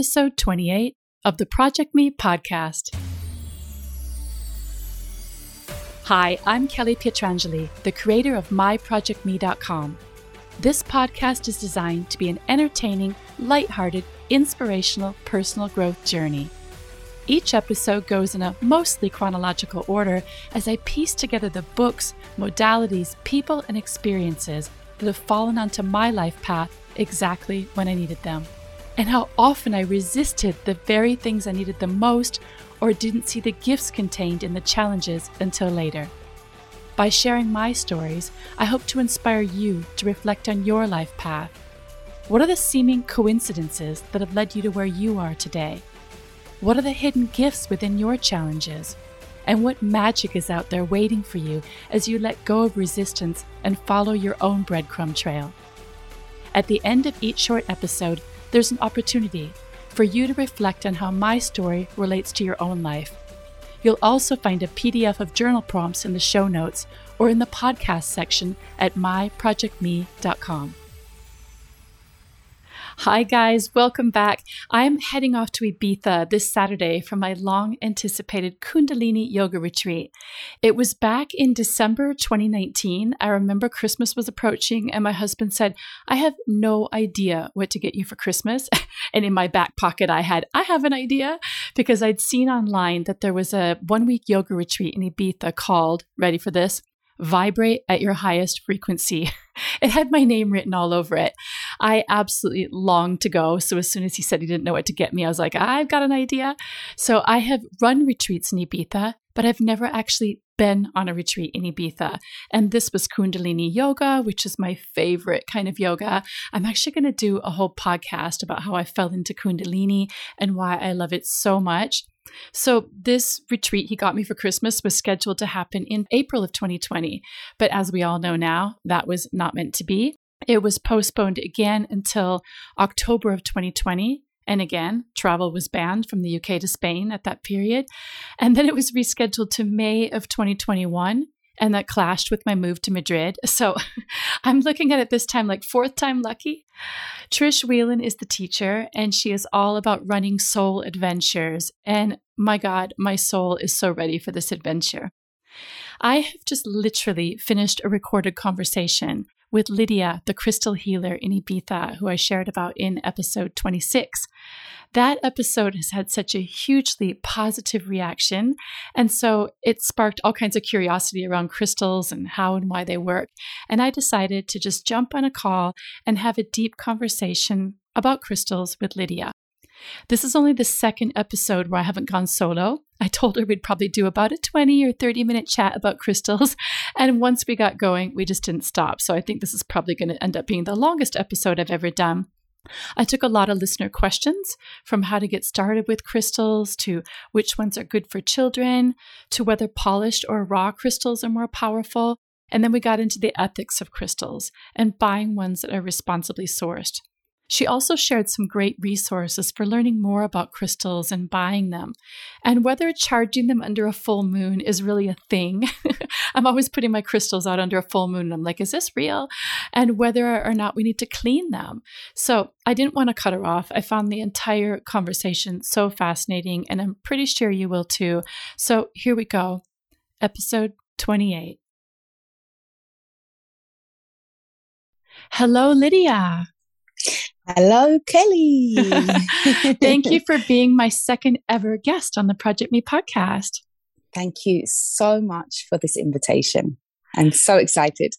episode 28 of the Project Me podcast. Hi, I'm Kelly Pietrangeli, the creator of MyProjectMe.com. This podcast is designed to be an entertaining, lighthearted, inspirational personal growth journey. Each episode goes in a mostly chronological order as I piece together the books, modalities, people, and experiences that have fallen onto my life path exactly when I needed them. And how often I resisted the very things I needed the most or didn't see the gifts contained in the challenges until later. By sharing my stories, I hope to inspire you to reflect on your life path. What are the seeming coincidences that have led you to where you are today? What are the hidden gifts within your challenges? And what magic is out there waiting for you as you let go of resistance and follow your own breadcrumb trail? At the end of each short episode, there's an opportunity for you to reflect on how my story relates to your own life. You'll also find a PDF of journal prompts in the show notes or in the podcast section at myprojectme.com. Hi, guys, welcome back. I'm heading off to Ibiza this Saturday for my long anticipated Kundalini Yoga retreat. It was back in December 2019. I remember Christmas was approaching, and my husband said, I have no idea what to get you for Christmas. and in my back pocket, I had, I have an idea because I'd seen online that there was a one week yoga retreat in Ibiza called, ready for this, Vibrate at Your Highest Frequency. It had my name written all over it. I absolutely longed to go. So as soon as he said he didn't know what to get me, I was like, I've got an idea. So I have run retreats in Ibiza, but I've never actually been on a retreat in Ibiza. And this was Kundalini Yoga, which is my favorite kind of yoga. I'm actually going to do a whole podcast about how I fell into Kundalini and why I love it so much. So, this retreat he got me for Christmas was scheduled to happen in April of 2020. But as we all know now, that was not meant to be. It was postponed again until October of 2020. And again, travel was banned from the UK to Spain at that period. And then it was rescheduled to May of 2021 and that clashed with my move to Madrid. So I'm looking at it this time like fourth time lucky. Trish Whelan is the teacher, and she is all about running soul adventures. And my God, my soul is so ready for this adventure. I have just literally finished a recorded conversation with Lydia, the crystal healer in Ibiza, who I shared about in episode 26. That episode has had such a hugely positive reaction. And so it sparked all kinds of curiosity around crystals and how and why they work. And I decided to just jump on a call and have a deep conversation about crystals with Lydia. This is only the second episode where I haven't gone solo. I told her we'd probably do about a 20 or 30 minute chat about crystals. And once we got going, we just didn't stop. So I think this is probably going to end up being the longest episode I've ever done. I took a lot of listener questions from how to get started with crystals to which ones are good for children to whether polished or raw crystals are more powerful. And then we got into the ethics of crystals and buying ones that are responsibly sourced. She also shared some great resources for learning more about crystals and buying them, and whether charging them under a full moon is really a thing. I'm always putting my crystals out under a full moon, and I'm like, is this real? And whether or not we need to clean them. So I didn't want to cut her off. I found the entire conversation so fascinating, and I'm pretty sure you will too. So here we go. Episode 28. Hello, Lydia. Hello, Kelly. Thank you for being my second ever guest on the Project Me podcast. Thank you so much for this invitation. I'm so excited.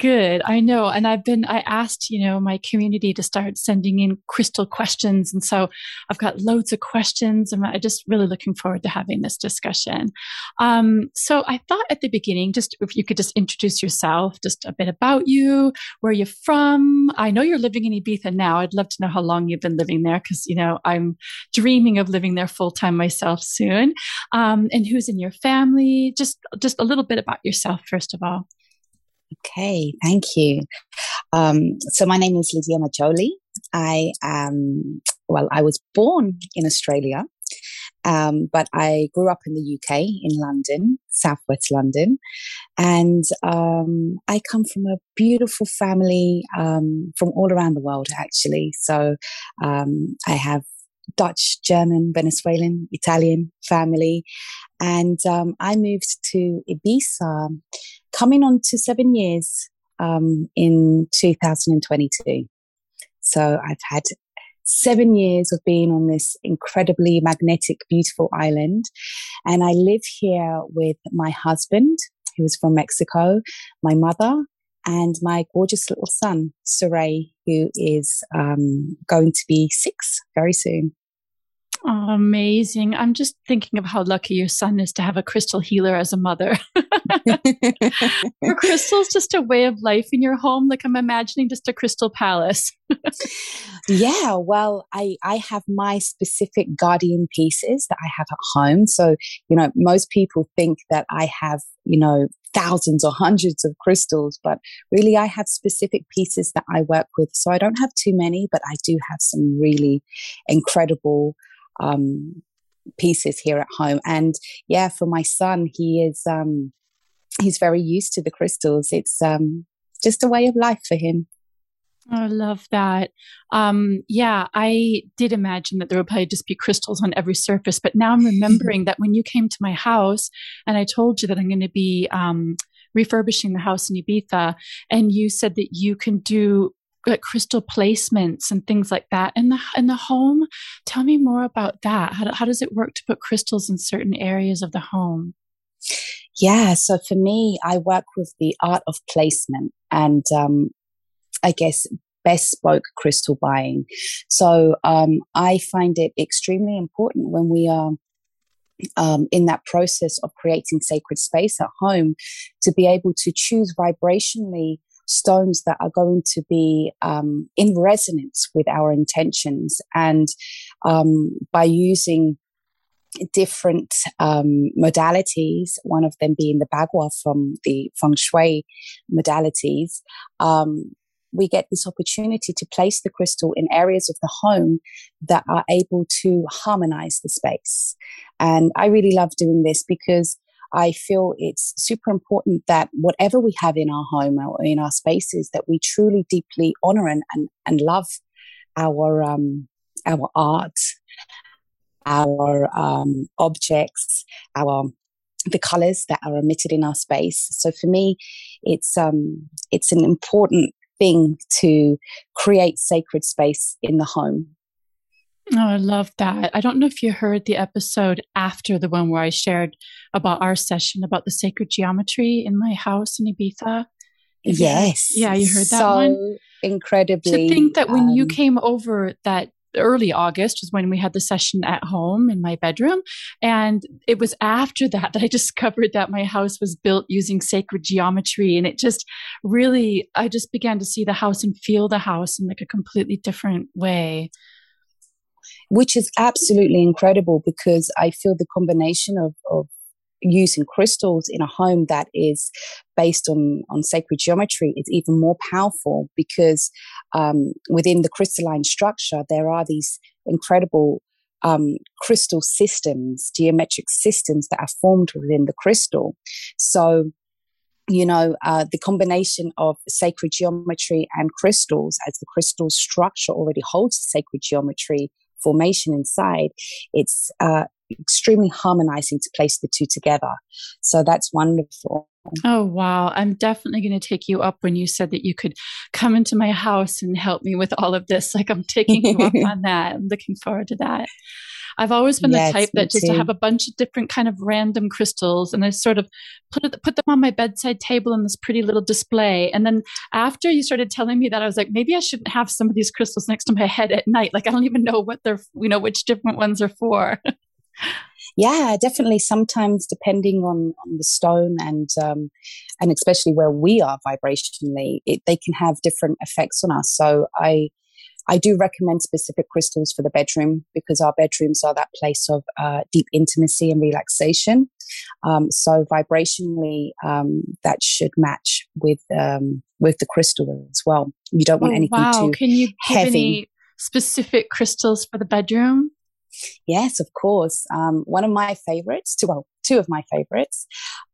Good. I know. And I've been, I asked, you know, my community to start sending in crystal questions. And so I've got loads of questions and I'm just really looking forward to having this discussion. Um, so I thought at the beginning, just if you could just introduce yourself, just a bit about you, where you're from. I know you're living in Ibiza now. I'd love to know how long you've been living there because, you know, I'm dreaming of living there full time myself soon. Um, and who's in your family? Just, just a little bit about yourself, first of all. Okay, thank you. Um, so my name is Lydia Majoli. I am, well, I was born in Australia, um, but I grew up in the UK, in London, southwest London. And um, I come from a beautiful family um, from all around the world, actually. So um, I have Dutch, German, Venezuelan, Italian family. And um, I moved to Ibiza, coming on to seven years um, in 2022. So I've had seven years of being on this incredibly magnetic, beautiful island. And I live here with my husband, who is from Mexico, my mother, and my gorgeous little son, Saray, who is um, going to be six very soon. Oh, amazing. I'm just thinking of how lucky your son is to have a crystal healer as a mother. Are crystals just a way of life in your home? Like I'm imagining just a crystal palace. yeah, well, I, I have my specific guardian pieces that I have at home. So, you know, most people think that I have, you know, thousands or hundreds of crystals, but really I have specific pieces that I work with. So I don't have too many, but I do have some really incredible um, pieces here at home. And yeah, for my son, he is um, he's very used to the crystals. It's um, just a way of life for him. I love that. Um, yeah, I did imagine that there would probably just be crystals on every surface, but now I'm remembering that when you came to my house and I told you that I'm going to be um, refurbishing the house in Ibiza, and you said that you can do like crystal placements and things like that in the in the home. Tell me more about that. How, how does it work to put crystals in certain areas of the home? Yeah, so for me, I work with the art of placement and um, I guess bespoke crystal buying. So um, I find it extremely important when we are um, in that process of creating sacred space at home to be able to choose vibrationally stones that are going to be um, in resonance with our intentions. And um, by using different um, modalities, one of them being the bagua from the feng shui modalities, um, we get this opportunity to place the crystal in areas of the home that are able to harmonize the space. And I really love doing this because I feel it's super important that whatever we have in our home or in our spaces, that we truly deeply honor and, and, and love our, um, our art, our um, objects, our the colors that are emitted in our space. So for me, it's um, it's an important thing to create sacred space in the home Oh, I love that. I don't know if you heard the episode after the one where I shared about our session about the sacred geometry in my house in Ibiza. Yes. yeah, you heard that so one. Incredibly. To think that when um, you came over that early August was when we had the session at home in my bedroom. And it was after that that I discovered that my house was built using sacred geometry. And it just really, I just began to see the house and feel the house in like a completely different way which is absolutely incredible because I feel the combination of, of using crystals in a home that is based on, on sacred geometry is even more powerful because um, within the crystalline structure, there are these incredible um, crystal systems, geometric systems that are formed within the crystal. So, you know, uh, the combination of sacred geometry and crystals, as the crystal structure already holds sacred geometry, formation inside, it's uh, extremely harmonizing to place the two together. So that's wonderful. Oh, wow. I'm definitely going to take you up when you said that you could come into my house and help me with all of this. Like, I'm taking you up on that. I'm looking forward to that. I've always been yes, the type that just to have a bunch of different kind of random crystals and I sort of put it, put them on my bedside table in this pretty little display. And then after you started telling me that, I was like, maybe I shouldn't have some of these crystals next to my head at night. Like I don't even know what they're, you know, which different ones are for. yeah, definitely. Sometimes depending on, on the stone and um, and especially where we are vibrationally, it, they can have different effects on us. So I I do recommend specific crystals for the bedroom because our bedrooms are that place of uh, deep intimacy and relaxation. Um, so vibrationally, um, that should match with um, with the crystal as well. You don't want oh, anything wow. too Can you give heavy. any specific crystals for the bedroom? Yes, of course. Um, one of my favorites, well, two of my favorites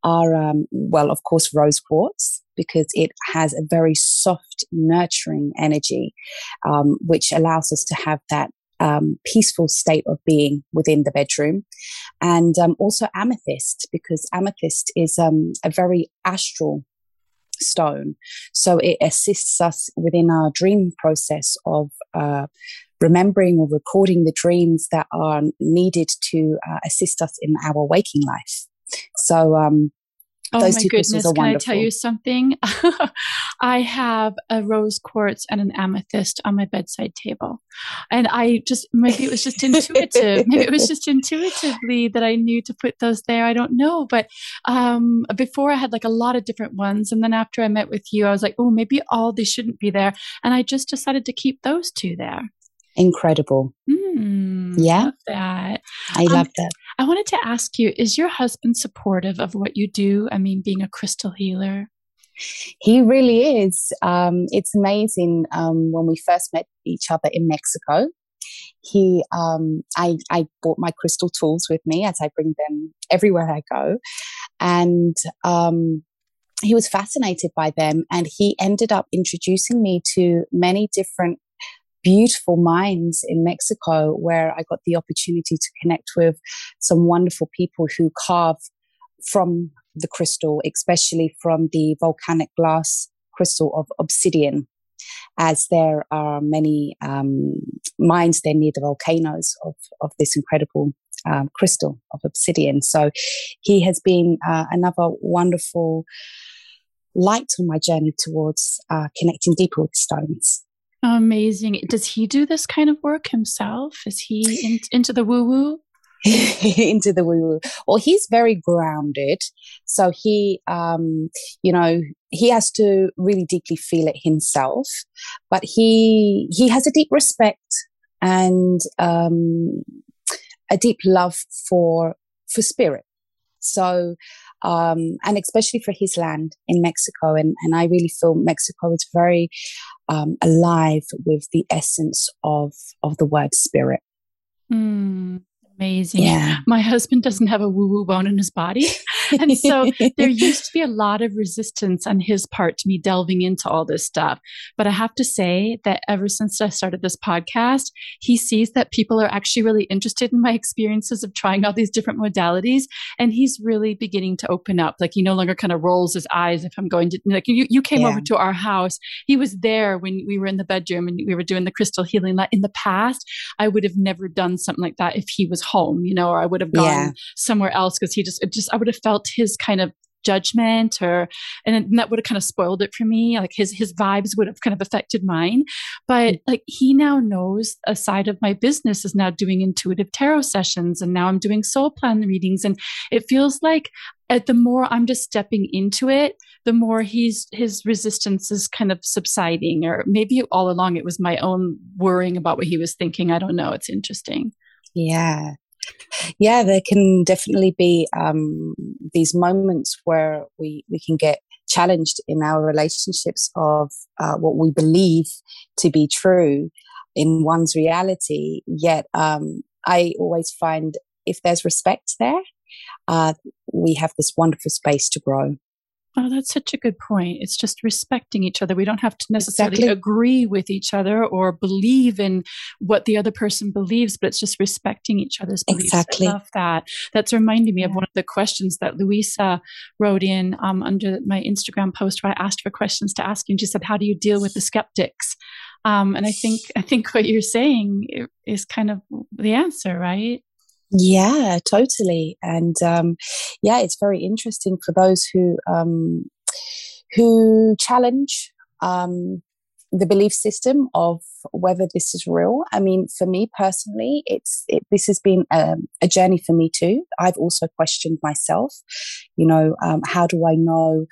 are, um, well, of course, rose quartz because it has a very soft, nurturing energy, um, which allows us to have that um, peaceful state of being within the bedroom. And um, also amethyst, because amethyst is um, a very astral stone. So it assists us within our dream process of uh, remembering or recording the dreams that are needed to uh, assist us in our waking life. So, um, Oh Those my goodness! Can I tell you something? I have a rose quartz and an amethyst on my bedside table, and I just maybe it was just intuitive. maybe it was just intuitively that I knew to put those there. I don't know, but um, before I had like a lot of different ones, and then after I met with you, I was like, oh, maybe all these shouldn't be there, and I just decided to keep those two there incredible. Mm, yeah. Love that. I um, love that. I wanted to ask you is your husband supportive of what you do? I mean, being a crystal healer? He really is. Um, it's amazing. Um, when we first met each other in Mexico, he, um, I, I brought my crystal tools with me as I bring them everywhere I go, and um, he was fascinated by them, and he ended up introducing me to many different beautiful mines in Mexico where I got the opportunity to connect with some wonderful people who carve from the crystal, especially from the volcanic glass crystal of obsidian, as there are many um, mines there near the volcanoes of, of this incredible um, crystal of obsidian. So he has been uh, another wonderful light on my journey towards uh, connecting deeper with stones. Amazing. Does he do this kind of work himself? Is he in, into the woo woo? into the woo woo. Well, he's very grounded. So he, um, you know, he has to really deeply feel it himself. But he he has a deep respect and um, a deep love for for spirit. So um, and especially for his land in Mexico. And, and I really feel Mexico is very um, alive with the essence of, of the word spirit. Mm, amazing. Yeah. My husband doesn't have a woo woo bone in his body. and so there used to be a lot of resistance on his part to me delving into all this stuff. But I have to say that ever since I started this podcast, he sees that people are actually really interested in my experiences of trying all these different modalities. And he's really beginning to open up. Like he no longer kind of rolls his eyes if I'm going to, like you, you came yeah. over to our house. He was there when we were in the bedroom and we were doing the crystal healing. In the past, I would have never done something like that if he was home, you know, or I would have gone yeah. somewhere else because he just, just, I would have felt felt his kind of judgment or and that would have kind of spoiled it for me like his his vibes would have kind of affected mine. But mm. like he now knows a side of my business is now doing intuitive tarot sessions and now i'm doing soul plan readings. And it feels like at the more i'm just stepping into it the more he's his resistance is kind of subsiding or maybe all along it was my own worrying about what he was thinking. I don't know. It's interesting. Yeah yeah, there can definitely be um, these moments where we, we can get challenged in our relationships of uh, what we believe to be true in one's reality. Yet, um, I always find if there's respect there, uh, we have this wonderful space to grow. Oh, that's such a good point. It's just respecting each other. We don't have to necessarily exactly. agree with each other or believe in what the other person believes, but it's just respecting each other's beliefs. Exactly. I love that. That's reminding me yeah. of one of the questions that Louisa wrote in um, under my Instagram post where I asked for questions to ask you. And she said, How do you deal with the skeptics? Um, and I think I think what you're saying is kind of the answer, right? Yeah, totally. And um, yeah, it's very interesting for those who um, who challenge um, the belief system of whether this is real. I mean, for me personally, it's it, this has been a, um, a, journey for me too. I've also questioned myself. You know, um, how do I know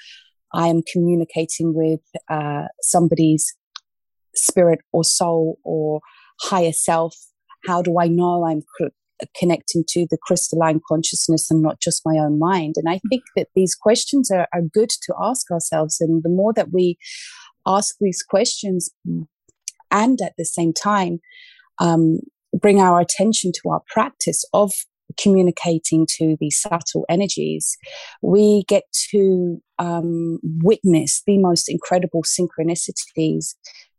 I am communicating with uh, somebody's spirit or soul or higher self? How do I know I'm connecting to the crystalline consciousness and not just my own mind. And I think that these questions are, are good to ask ourselves. And the more that we ask these questions and at the same time um, bring our attention to our practice of communicating to these subtle energies, we get to um, witness the most incredible synchronicities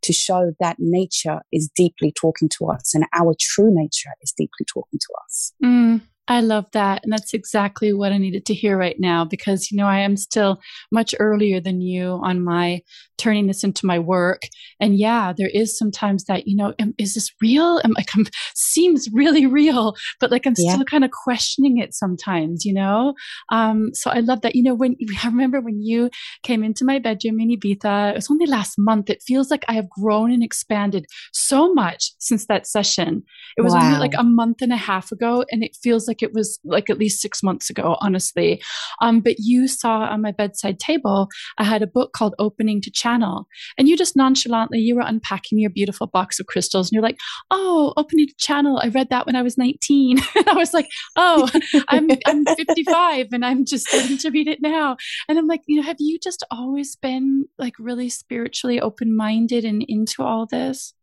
to show that nature is deeply talking to us and our true nature is deeply talking to us. Mm, I love that. And that's exactly what I needed to hear right now because, you know, I am still much earlier than you on my turning this into my work. And yeah, there is sometimes that, you know, am, is this real? Am like, I'm, seems really real, but like I'm yeah. still kind of questioning it sometimes, you know? Um, so I love that. You know, when I remember when you came into my bedroom in Ibiza, it was only last month. It feels like I have grown and expanded so much since that session. It was wow. only like a month and a half ago, and it feels like like it was like at least six months ago, honestly. Um, but you saw on my bedside table, I had a book called Opening to Channel. And you just nonchalantly, you were unpacking your beautiful box of crystals and you're like, oh, Opening to Channel. I read that when I was 19. and I was like, oh, I'm, I'm 55 and I'm just starting to read it now. And I'm like, you know, have you just always been like really spiritually open minded and into all this?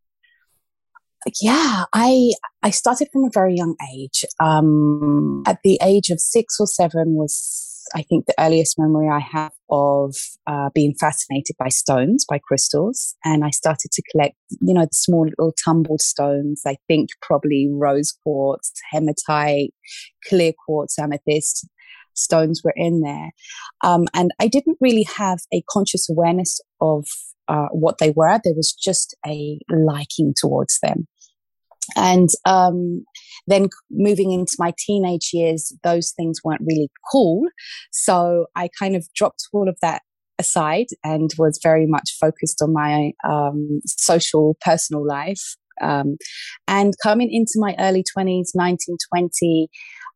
Yeah, I I started from a very young age. Um, at the age of six or seven was I think the earliest memory I have of uh, being fascinated by stones, by crystals, and I started to collect, you know, the small little tumbled stones. I think probably rose quartz, hematite, clear quartz, amethyst stones were in there, um, and I didn't really have a conscious awareness of uh, what they were. There was just a liking towards them. And um, then moving into my teenage years, those things weren't really cool. So I kind of dropped all of that aside and was very much focused on my um, social, personal life. Um, and coming into my early 20s, 1920,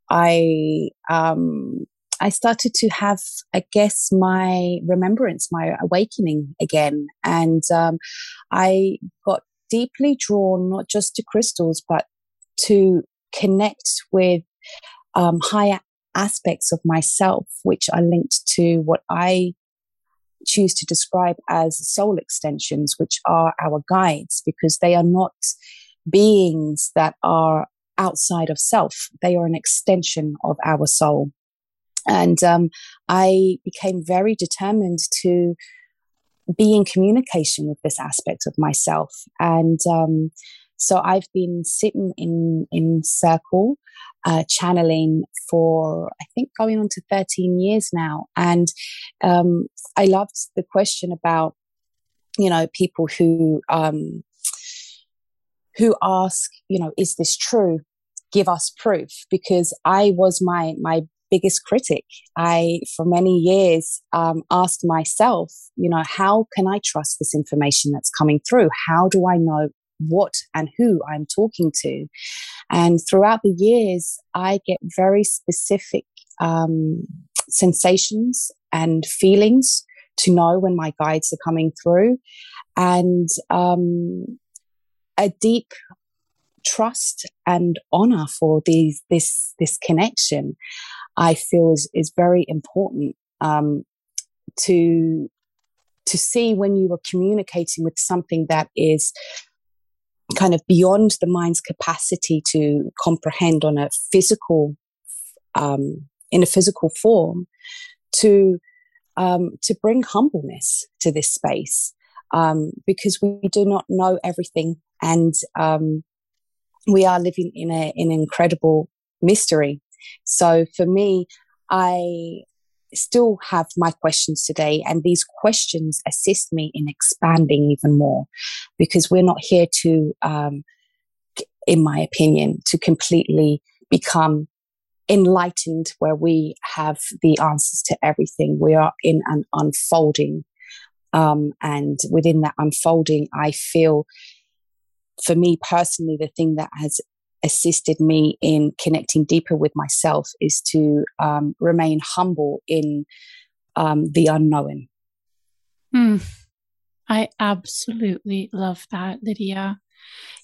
I um, I started to have, I guess, my remembrance, my awakening again. And um, I got deeply drawn not just to crystals, but to connect with um, higher aspects of myself, which are linked to what I choose to describe as soul extensions, which are our guides, because they are not beings that are outside of self. They are an extension of our soul. And um, I became very determined to be in communication with this aspect of myself. And um, so I've been sitting in in circle, uh, channeling for I think going on to thirteen years now. And um, I loved the question about you know people who um, who ask you know is this true? Give us proof because I was my my biggest critic. I, for many years, um, asked myself, you know, how can I trust this information that's coming through? How do I know what and who I'm talking to? And throughout the years, I get very specific um, sensations and feelings to know when my guides are coming through, and um, a deep trust and honor for these this this connection. I feel is, is very important um, to to see when you are communicating with something that is kind of beyond the mind's capacity to comprehend on a physical um, in a physical form to um, to bring humbleness to this space um, because we do not know everything and um, we are living in a in an incredible mystery so for me, I still have my questions today, and these questions assist me in expanding even more because we're not here to, um, in my opinion, to completely become enlightened where we have the answers to everything. We are in an unfolding. Um, and within that unfolding, I feel for me personally, the thing that has assisted me in connecting deeper with myself is to um, remain humble in um, the unknown. Mm. I absolutely love that, Lydia.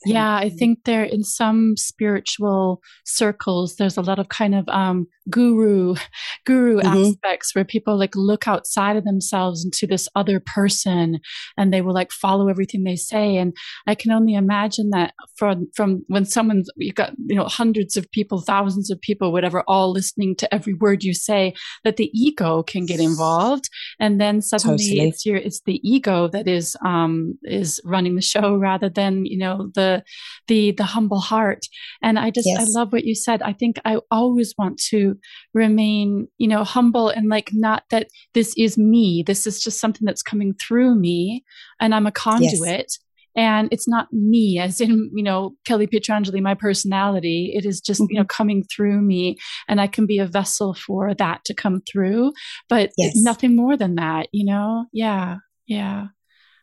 Yeah, I think there in some spiritual circles, there's a lot of kind of um, guru, guru mm-hmm. aspects where people like look outside of themselves into this other person, and they will like follow everything they say. And I can only imagine that from from when someone's you've got you know hundreds of people, thousands of people, whatever, all listening to every word you say, that the ego can get involved, and then suddenly totally. it's your it's the ego that is um is running the show rather than you know the the the humble heart and i just yes. i love what you said i think i always want to remain you know humble and like not that this is me this is just something that's coming through me and i'm a conduit yes. and it's not me as in you know kelly pietrangeli my personality it is just mm-hmm. you know mm-hmm. coming through me and i can be a vessel for that to come through but yes. nothing more than that you know yeah yeah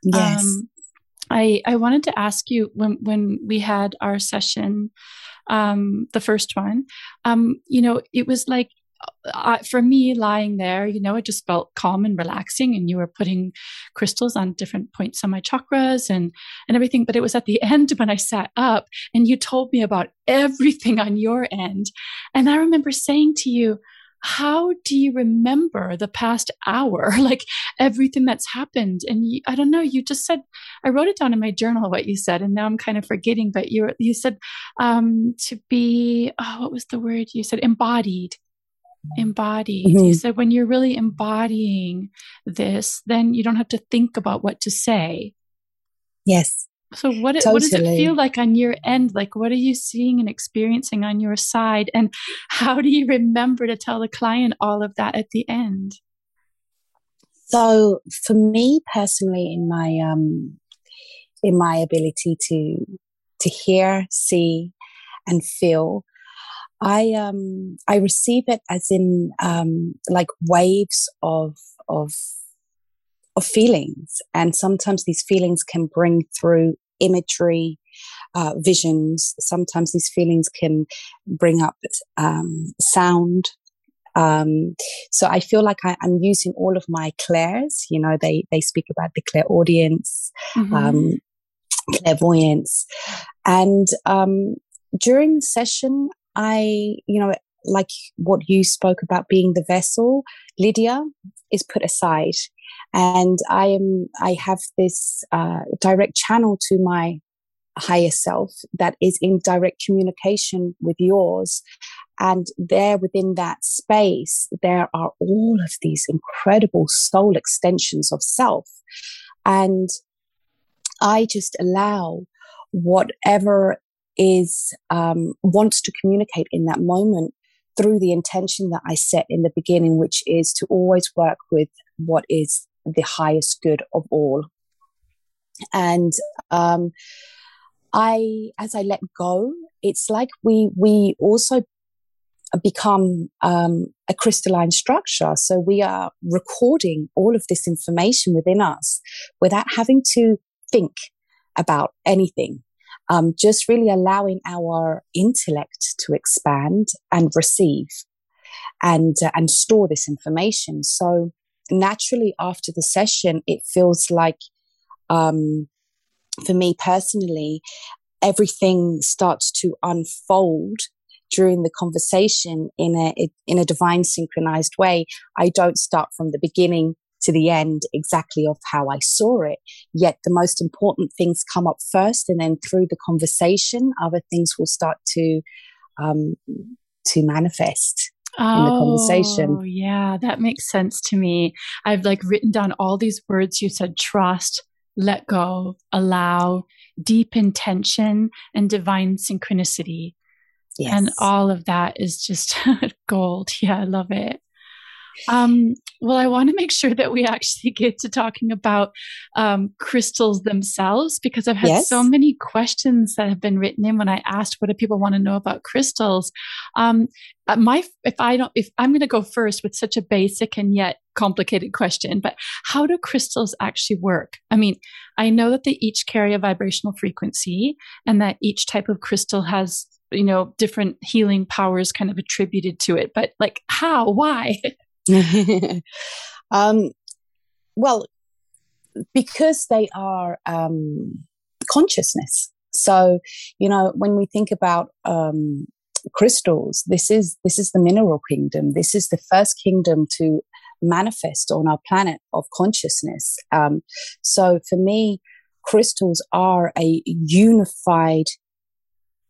yes um, I, I wanted to ask you when, when we had our session, um, the first one, um, you know, it was like, uh, for me lying there, you know, it just felt calm and relaxing and you were putting crystals on different points on my chakras and, and everything. But it was at the end when I sat up and you told me about everything on your end. And I remember saying to you, how do you remember the past hour? Like everything that's happened and you, i don't know you just said i wrote it down in my journal what you said and now i'm kind of forgetting but you you said um to be oh what was the word you said? Embodied. Embodied. Mm-hmm. you said when you're really embodying this then you don't have to think about what to say. Yes so what totally. what does it feel like on your end? Like what are you seeing and experiencing on your side? And how do you remember to tell the client all of that at the end? So for me personally, in my um, in my ability to to hear, see, and feel, I um I receive it as in um like waves of of of feelings. And sometimes these feelings can bring through imagery, uh, visions. Sometimes these feelings can bring up um, sound. Um, so I feel like I, am using all of my clairs. You know, they they speak about the clairaudience, mm-hmm. um, clairvoyance, and um, during the session, I you know like what you spoke about being the vessel, Lydia is put aside and I am I have this uh, direct channel to my higher self that is in direct communication with yours. And there within that space, there are all of these incredible soul extensions of self. And I just allow whatever is um, wants to communicate in that moment through the intention that I set in the beginning, which is to always work with what is the highest good of all. And um, I, as I let go, it's like we we also become um, a crystalline structure. So we are recording all of this information within us without having to think about anything. Um, just really allowing our intellect to expand and receive and uh, and store this information. So naturally after the session, it feels like, um, for me personally, everything starts to unfold during the conversation in a in a divine synchronized way. I don't start from the beginning to the end exactly of how I saw it. Yet the most important things come up first, and then through the conversation, other things will start to um, to manifest oh, in the conversation. Oh, yeah, that makes sense to me. I've like written down all these words you said trust, let go, allow, deep intention, and divine synchronicity. Yes. And all of that is just gold. Yeah, I love it. Um, well, I want to make sure that we actually get to talking about um, crystals themselves because I've had yes. so many questions that have been written in when I asked what do people want to know about crystals. Um, uh, my if I don't if I'm going to go first with such a basic and yet complicated question, but how do crystals actually work? I mean, I know that they each carry a vibrational frequency and that each type of crystal has you know different healing powers kind of attributed to it but like how why um, well, because they are um, consciousness. So, you know, when we think about um, crystals, this is this is the mineral kingdom. This is the first kingdom to manifest on our planet of consciousness. Um, so, for me, crystals are a unified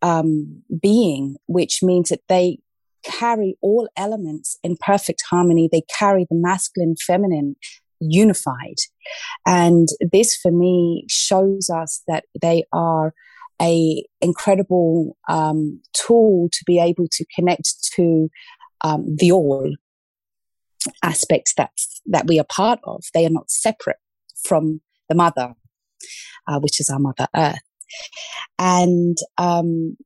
um, being, which means that they carry all elements in perfect harmony. They carry the masculine, feminine unified. And this for me shows us that they are a incredible um, tool to be able to connect to um, the all aspects that that we are part of. They are not separate from the mother, uh, which is our mother Earth. And um,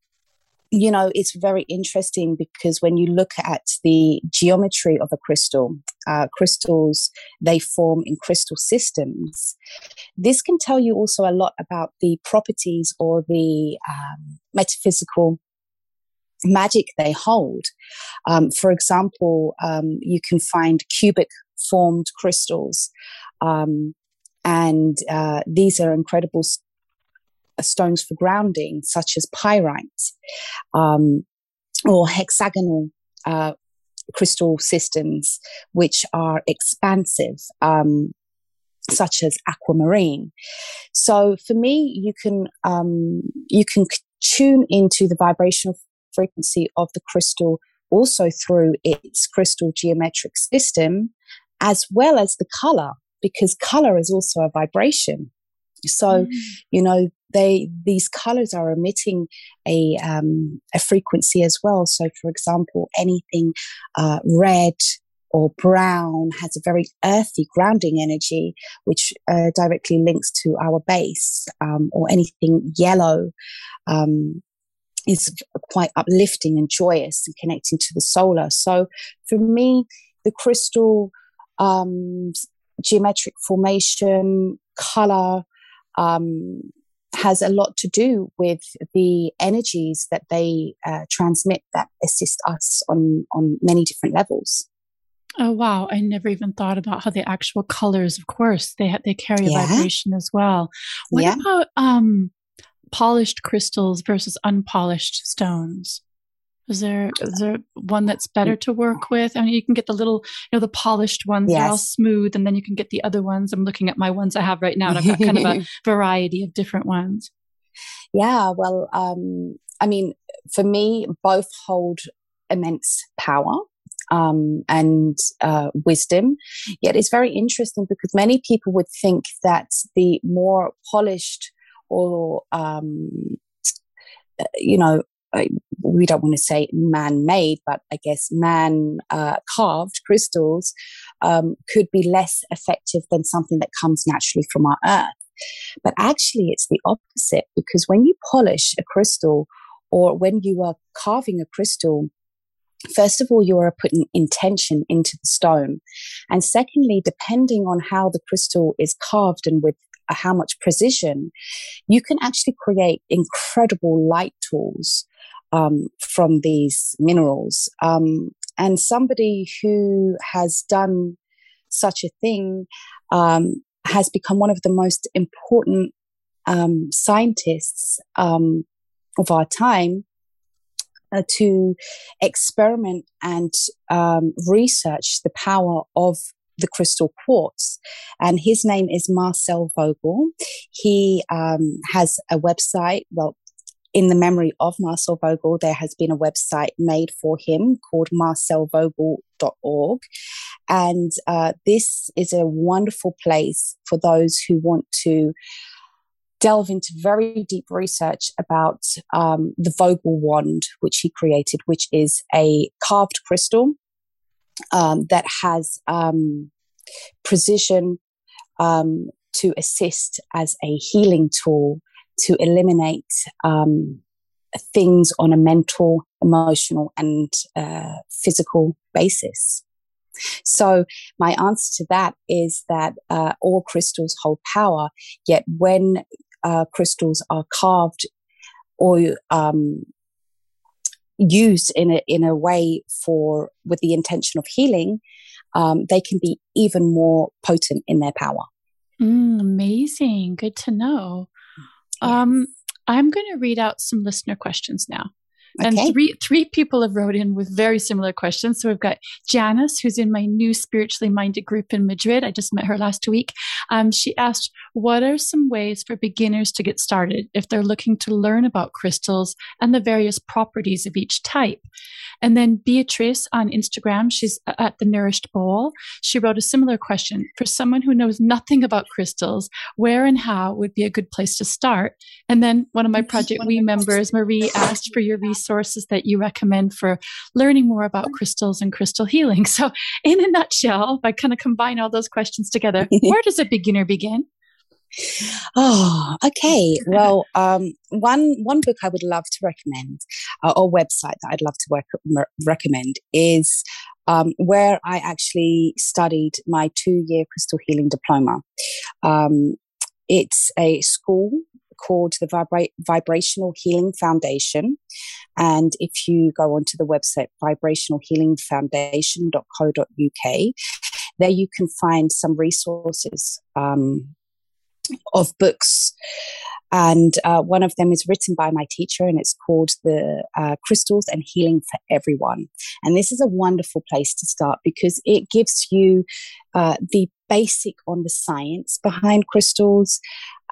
you know, it's very interesting because when you look at the geometry of a crystal, uh, crystals, they form in crystal systems. This can tell you also a lot about the properties or the um, metaphysical magic they hold. Um, for example, um, you can find cubic formed crystals. Um, and uh, these are incredible stones for grounding, such as pyrites um, or hexagonal uh, crystal systems, which are expansive, um, such as aquamarine. So for me, you can um, you can tune into the vibrational frequency of the crystal also through its crystal geometric system, as well as the color, because color is also a vibration. So, mm. you know, they these colors are emitting a um, a frequency as well. So, for example, anything uh, red or brown has a very earthy grounding energy, which uh, directly links to our base, um, or anything yellow. Um, is quite uplifting and joyous and connecting to the solar. So for me, the crystal um, geometric formation, color, um, has a lot to do with the energies that they uh, transmit that assist us on on many different levels. Oh wow! I never even thought about how the actual colors. Of course, they ha- they carry yeah. a vibration as well. What yeah. about um, polished crystals versus unpolished stones? Is there is there one that's better to work with? I mean, you can get the little, you know, the polished ones, yes. they're all smooth, and then you can get the other ones. I'm looking at my ones I have right now, and I've got kind of a variety of different ones. Yeah, well, um, I mean, for me, both hold immense power um, and uh, wisdom. Yet it's very interesting because many people would think that the more polished or um, you know we don't want to say man made, but I guess man uh, carved crystals um, could be less effective than something that comes naturally from our earth. But actually, it's the opposite because when you polish a crystal or when you are carving a crystal, First of all, you are putting intention into the stone. And secondly, depending on how the crystal is carved and with how much precision, you can actually create incredible light tools um, from these minerals. Um, and somebody who has done such a thing um, has become one of the most important um, scientists um, of our time uh, to experiment and um, research the power of the crystal quartz. And his name is Marcel Vogel. He um, has a website, well, in the memory of Marcel Vogel, there has been a website made for him called marcelvogel.org. And uh, this is a wonderful place for those who want to delve into very deep research about um, the Vogel wand, which he created, which is a carved crystal um, that has um, precision um, to assist as a healing tool to eliminate um, things on a mental, emotional, and uh, physical basis. So, my answer to that is that uh, all crystals hold power, yet, when uh, crystals are carved or um, used in a, in a way for with the intention of healing, um, they can be even more potent in their power. Mm, amazing. Good to know. Um, I'm going to read out some listener questions now. And three three people have wrote in with very similar questions. So we've got Janice, who's in my new spiritually minded group in Madrid. I just met her last week. Um, she asked, "What are some ways for beginners to get started if they're looking to learn about crystals and the various properties of each type?" And then Beatrice on Instagram, she's at the Nourished Bowl. She wrote a similar question for someone who knows nothing about crystals. Where and how would be a good place to start? And then one of my Project Me members, Marie, asked for your resources that you recommend for learning more about crystals and crystal healing. So, in a nutshell, if I kind of combine all those questions together, where does a beginner begin? Oh, okay. Well, um, one one book I would love to recommend, uh, or website that I'd love to work, recommend, is um, where I actually studied my two year crystal healing diploma. Um, it's a school called the Vibra- Vibrational Healing Foundation. And if you go onto the website vibrationalhealingfoundation.co.uk, there you can find some resources um, of books. And uh, one of them is written by my teacher, and it's called The uh, Crystals and Healing for Everyone. And this is a wonderful place to start because it gives you uh, the basic on the science behind crystals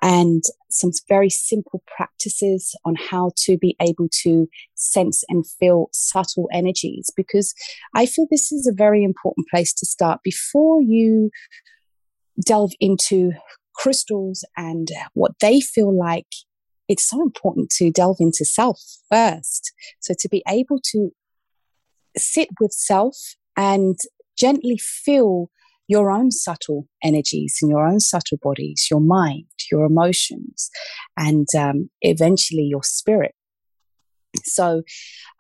and some very simple practices on how to be able to sense and feel subtle energies because I feel this is a very important place to start before you delve into crystals and what they feel like. It's so important to delve into self first. So to be able to sit with self and gently feel your own subtle energies and your own subtle bodies, your mind, your emotions, and um, eventually your spirit. So,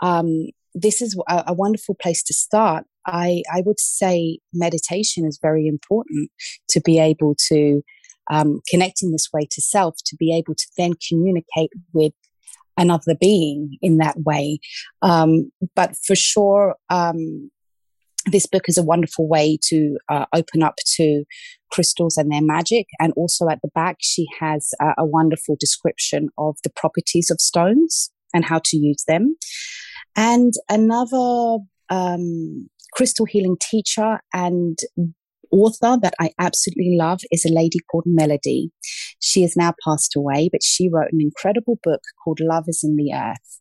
um, this is a, a, wonderful place to start. I, I would say meditation is very important to be able to um, connect in this way to self, to be able to then communicate with another being in that way. Um, but for sure, um, this book is a wonderful way to uh, open up to crystals and their magic. And also at the back, she has a, a wonderful description of the properties of stones and how to use them. And another um, crystal healing teacher and author that I absolutely love is a lady called Melody. She has now passed away, but she wrote an incredible book called Love is in the Earth.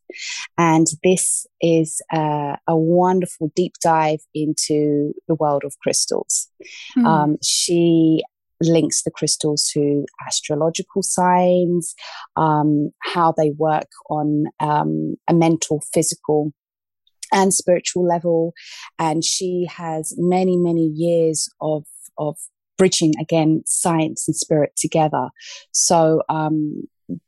And this is a, a wonderful deep dive into the world of crystals. Mm. Um, she links the crystals to astrological signs, um, how they work on um, a mental, physical, and spiritual level. And she has many, many years of, of bridging again science and spirit together. So, um,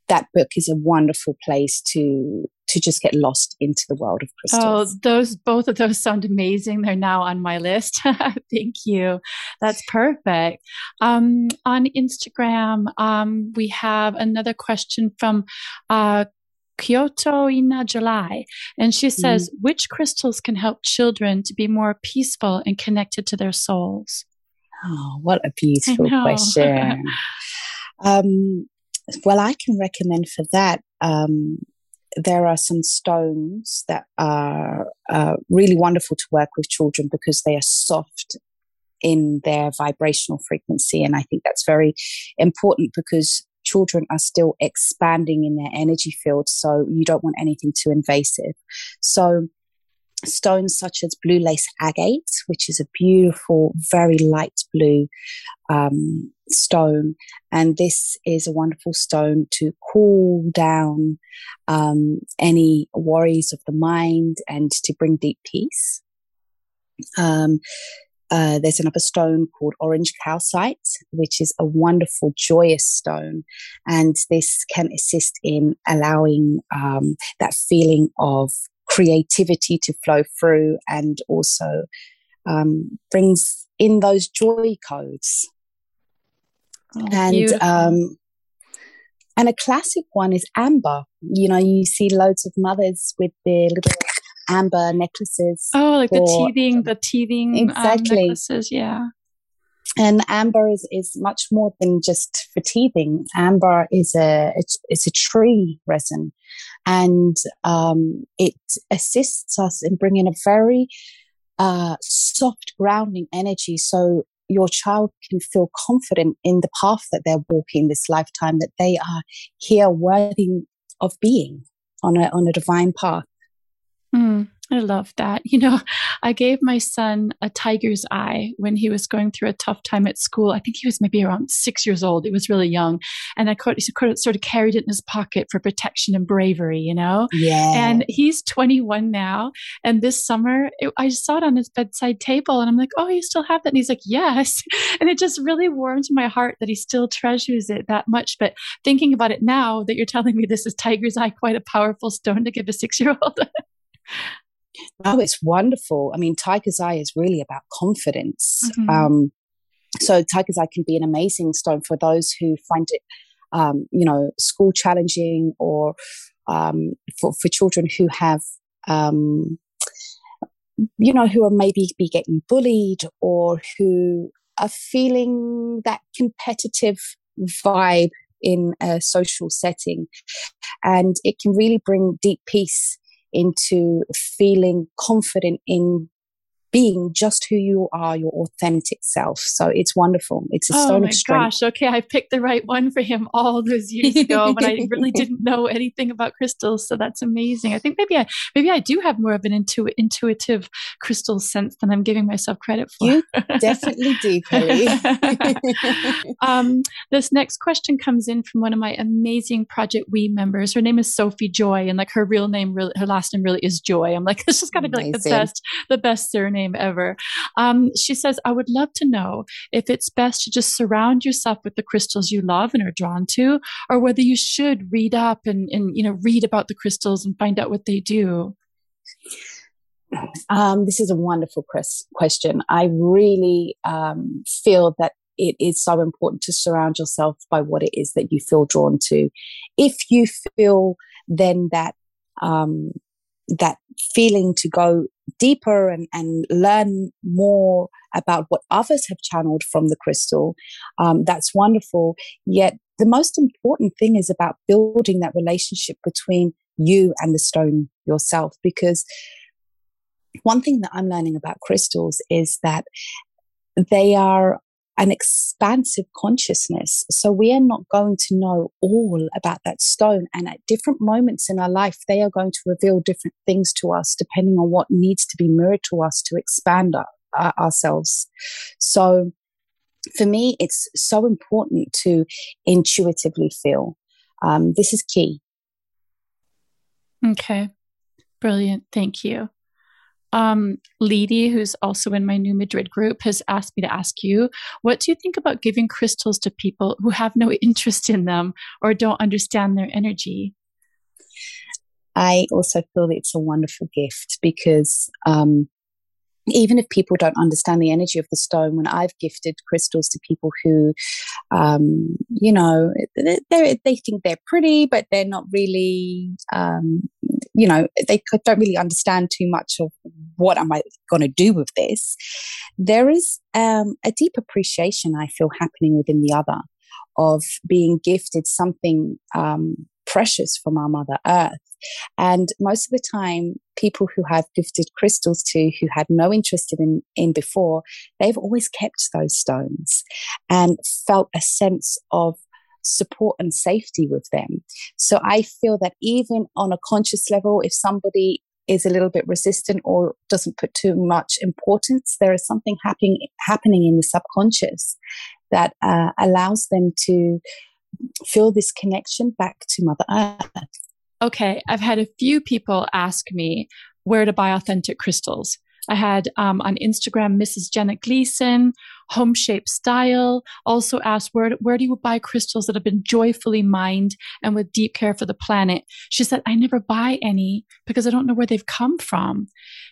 that book is a wonderful place to to just get lost into the world of crystals. Oh, those both of those sound amazing. They're now on my list. Thank you. That's perfect. Um, on Instagram, um, we have another question from uh, Kyoto in July. And she says, mm. which crystals can help children to be more peaceful and connected to their souls? Oh, what a beautiful question. um, well, I can recommend for that. Um, there are some stones that are uh, really wonderful to work with children because they are soft in their vibrational frequency. And I think that's very important because children are still expanding in their energy field. So you don't want anything too invasive. So stones such as blue lace agate, which is a beautiful, very light blue um, stone. And this is a wonderful stone to cool down um, any worries of the mind and to bring deep peace. Um, uh, there's another stone called orange calcite, which is a wonderful, joyous stone. And this can assist in allowing um, that feeling of creativity to flow through and also um, brings in those joy codes. Oh, and um, and a classic one is amber. You know, you see loads of mothers with their little amber necklaces. Oh, like the teething, the teething um, exactly. Um, necklaces. Yeah. and amber is, is much more than just for teething. Amber is a it's, it's a tree resin, and um, it assists us in bringing a very uh, soft grounding energy. So your child can feel confident in the path that they're walking this lifetime, that they are here worthy of being on a on a divine path. Mm. I love that. You know, I gave my son a tiger's eye when he was going through a tough time at school. I think he was maybe around six years old. He was really young. And I sort of carried it in his pocket for protection and bravery, you know? Yeah. And he's 21 now. And this summer, it, I saw it on his bedside table and I'm like, oh, you still have that? And he's like, yes. And it just really warmed my heart that he still treasures it that much. But thinking about it now that you're telling me this is tiger's eye, quite a powerful stone to give a six year old. Oh, it's wonderful. I mean, Tiger's Eye is really about confidence. Mm-hmm. Um, so Tiger's Eye can be an amazing stone for those who find it, um, you know, school challenging or um, for, for children who have, um, you know, who are maybe be getting bullied or who are feeling that competitive vibe in a social setting. And it can really bring deep peace into feeling confident in being just who you are, your authentic self. So it's wonderful. It's a oh stone of strength. gosh. Okay. I picked the right one for him all those years ago, but I really didn't know anything about crystals. So that's amazing. I think maybe I, maybe I do have more of an intu- intuitive crystal sense than I'm giving myself credit for. You definitely do, Kelly. um, this next question comes in from one of my amazing Project Me members. Her name is Sophie Joy and like her real name, really, her last name really is Joy. I'm like, this has got to be like the best, the best surname name ever. Um, she says, I would love to know if it's best to just surround yourself with the crystals you love and are drawn to, or whether you should read up and, and you know, read about the crystals and find out what they do. Um, this is a wonderful question. I really um, feel that it is so important to surround yourself by what it is that you feel drawn to. If you feel then that um, that feeling to go deeper and, and learn more about what others have channeled from the crystal, um, that's wonderful. Yet the most important thing is about building that relationship between you and the stone yourself. Because one thing that I'm learning about crystals is that they are an expansive consciousness. So we are not going to know all about that stone. And at different moments in our life, they are going to reveal different things to us depending on what needs to be mirrored to us to expand our, ourselves. So for me, it's so important to intuitively feel. Um, this is key. Okay. Brilliant. Thank you. Um, Leedy, who's also in my New Madrid group, has asked me to ask you, what do you think about giving crystals to people who have no interest in them or don't understand their energy? I also feel that it's a wonderful gift because um, even if people don't understand the energy of the stone, when I've gifted crystals to people who, um, you know, they they think they're pretty, but they're not really, um, you know, they don't really understand too much of what am I going to do with this. There is um, a deep appreciation I feel happening within the other of being gifted something um, precious from our Mother Earth. And most of the time, people who have gifted crystals to who had no interest in, in before, they've always kept those stones and felt a sense of support and safety with them. So I feel that even on a conscious level, if somebody is a little bit resistant or doesn't put too much importance, there is something happening happening in the subconscious that uh, allows them to feel this connection back to Mother Earth. Okay, I've had a few people ask me where to buy authentic crystals. I had um, on Instagram Mrs. Jenna Gleason, Home Shape Style, also asked where, where do you buy crystals that have been joyfully mined and with deep care for the planet? She said, I never buy any because I don't know where they've come from.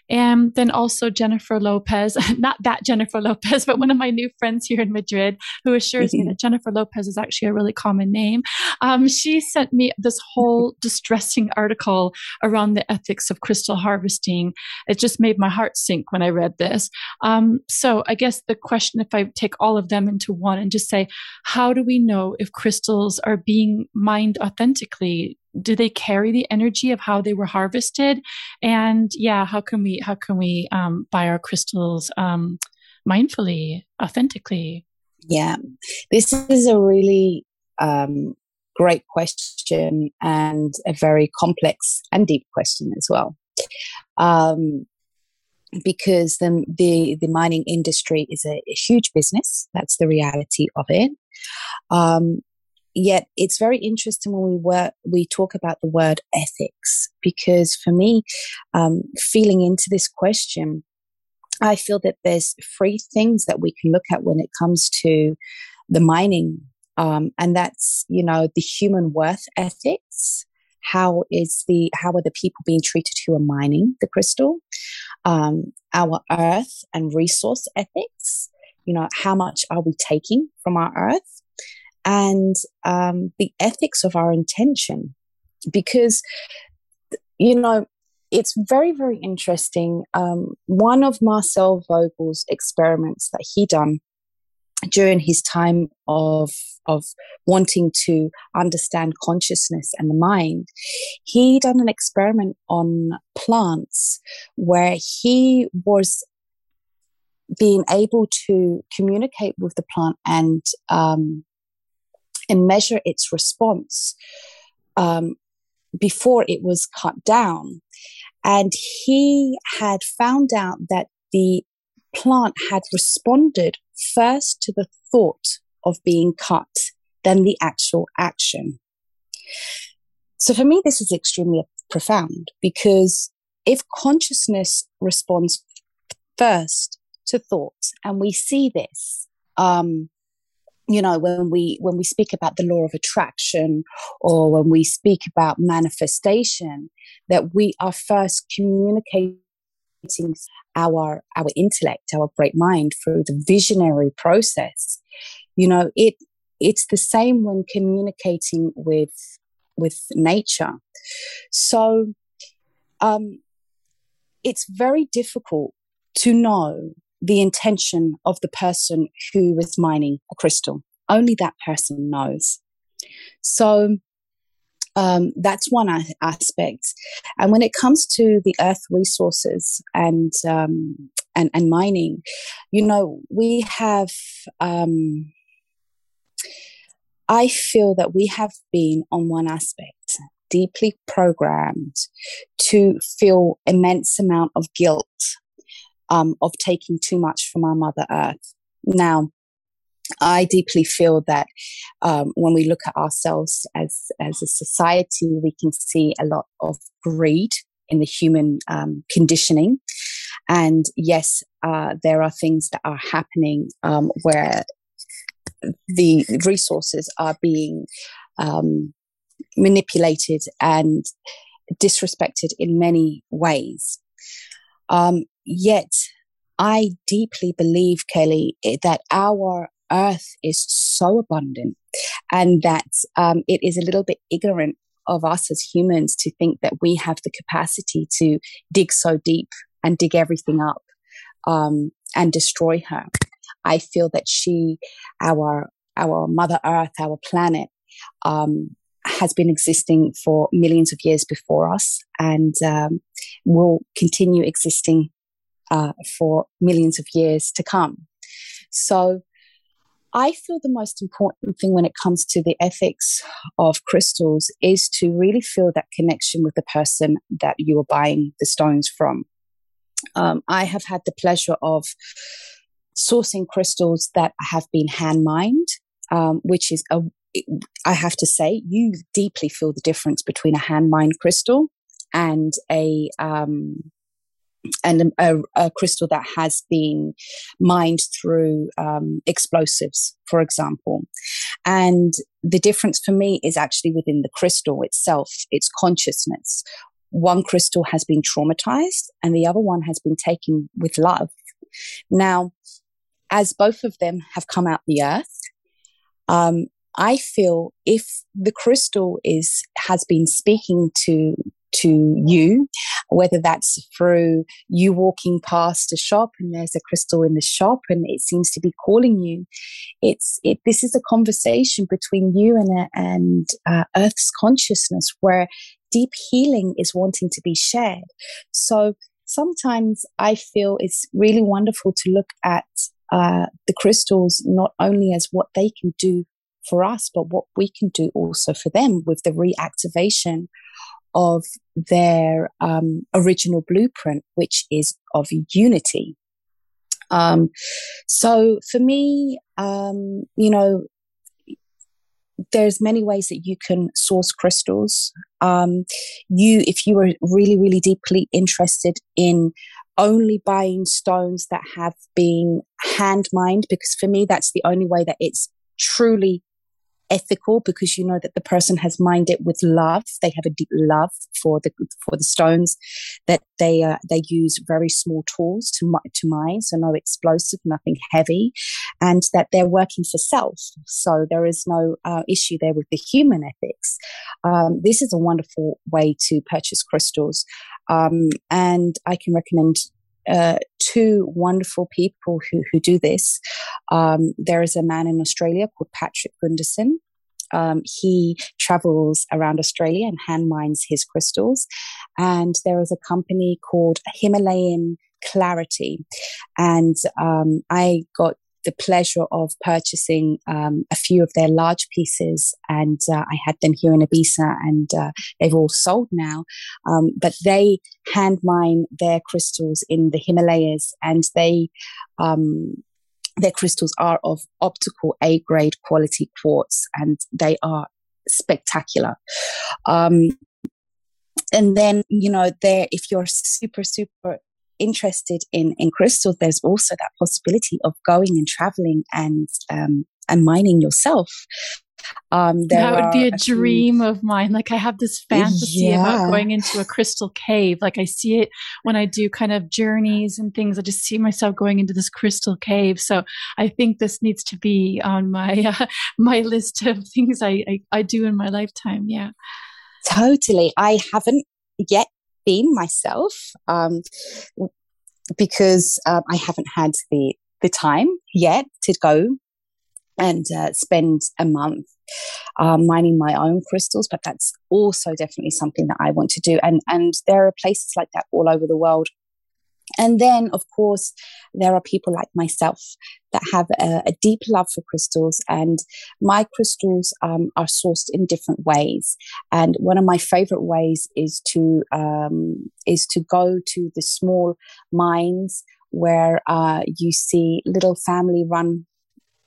And then also Jennifer Lopez, not that Jennifer Lopez, but one of my new friends here in Madrid who assures me that Jennifer Lopez is actually a really common name. Um, she sent me this whole distressing article around the ethics of crystal harvesting. It just made my heart sink when I read this. Um, so I guess the question if I take all of them into one and just say, how do we know if crystals are being mined authentically? Do they carry the energy of how they were harvested? And yeah, how can we how can we um, buy our crystals um, mindfully, authentically? Yeah, this is a really um, great question and a very complex and deep question as well. Um, because the, the, the mining industry is a, a, huge business. That's the reality of it. Um, yet it's very interesting when we work, we talk about the word ethics because for me, um, feeling into this question, I feel that there's three things that we can look at when it comes to the mining, um, and that's you know the human worth ethics. How is the how are the people being treated who are mining the crystal? Um, our earth and resource ethics. You know, how much are we taking from our earth? And um, the ethics of our intention, because you know it's very, very interesting. Um, one of Marcel Vogel's experiments that he done during his time of of wanting to understand consciousness and the mind, he done an experiment on plants where he was being able to communicate with the plant and um, and measure its response um, before it was cut down. And he had found out that the plant had responded first to the thought of being cut than the actual action. So for me, this is extremely profound because if consciousness responds first to thoughts, and we see this um, you know when we when we speak about the law of attraction or when we speak about manifestation that we are first communicating our our intellect our great mind through the visionary process you know it it's the same when communicating with with nature so um it's very difficult to know the intention of the person who is mining a crystal. Only that person knows. So um, that's one a- aspect. And when it comes to the earth resources and um, and, and mining, you know, we have. Um, I feel that we have been on one aspect deeply programmed to feel immense amount of guilt um, of taking too much from our Mother Earth. Now, I deeply feel that um, when we look at ourselves as as a society, we can see a lot of greed in the human um, conditioning, and yes, uh, there are things that are happening um, where the resources are being um, manipulated and disrespected in many ways. Um, yet, I deeply believe, Kelly, that our earth is so abundant and that um, it is a little bit ignorant of us as humans to think that we have the capacity to dig so deep and dig everything up um, and destroy her. I feel that she, our our Mother Earth, our planet, um, has been existing for millions of years before us and um, will continue existing uh, for millions of years to come. So, I feel the most important thing when it comes to the ethics of crystals is to really feel that connection with the person that you are buying the stones from. Um, I have had the pleasure of sourcing crystals that have been hand mined, um, which is a I have to say, you deeply feel the difference between a hand mined crystal and a um, and a, a, crystal that has been mined through um, explosives, for example. And the difference for me is actually within the crystal itself, its consciousness. One crystal has been traumatized and the other one has been taken with love. Now, as both of them have come out the earth, um, I feel if the crystal is has been speaking to to you, whether that's through you walking past a shop and there's a crystal in the shop and it seems to be calling you. It's it. This is a conversation between you and a, and uh, Earth's consciousness where deep healing is wanting to be shared. So sometimes I feel it's really wonderful to look at uh, the crystals not only as what they can do for us, but what we can do also for them with the reactivation of their um, original blueprint, which is of unity. Um, so for me, um, you know, there's many ways that you can source crystals. Um, you, if you are really, really deeply interested in only buying stones that have been hand mined, because for me, that's the only way that it's truly ethical because you know that the person has mined it with love. They have a deep love for the for the stones. That they uh, they use very small tools to to mine, so no explosive, nothing heavy, and that they're working for self. So there is no uh, issue there with the human ethics. Um, this is a wonderful way to purchase crystals, um, and I can recommend uh, two wonderful people who, who do this. Um, there is a man in Australia called Patrick Gunderson. Um, he travels around Australia and hand mines his crystals. And there is a company called Himalayan Clarity. And um, I got the pleasure of purchasing um, a few of their large pieces, and uh, I had them here in Ibiza, and uh, they've all sold now. Um, but they hand mine their crystals in the Himalayas, and they um, their crystals are of optical A grade quality quartz, and they are spectacular. Um, and then you know, there if you're super super interested in in crystals, there's also that possibility of going and traveling and um, and mining yourself. Um, that would be a, a dream few, of mine. Like I have this fantasy yeah. about going into a crystal cave. Like I see it when I do kind of journeys and things. I just see myself going into this crystal cave. So I think this needs to be on my uh, my list of things I, I I do in my lifetime. Yeah, totally. I haven't yet been myself um, because um, I haven't had the the time yet to go and uh, spend a month um, mining my own crystals. But that's also definitely something that I want to do. And and there are places like that all over the world. And then, of course, there are people like myself that have a, a deep love for crystals, and my crystals um, are sourced in different ways. And one of my favorite ways is to um, is to go to the small mines where uh, you see little family-run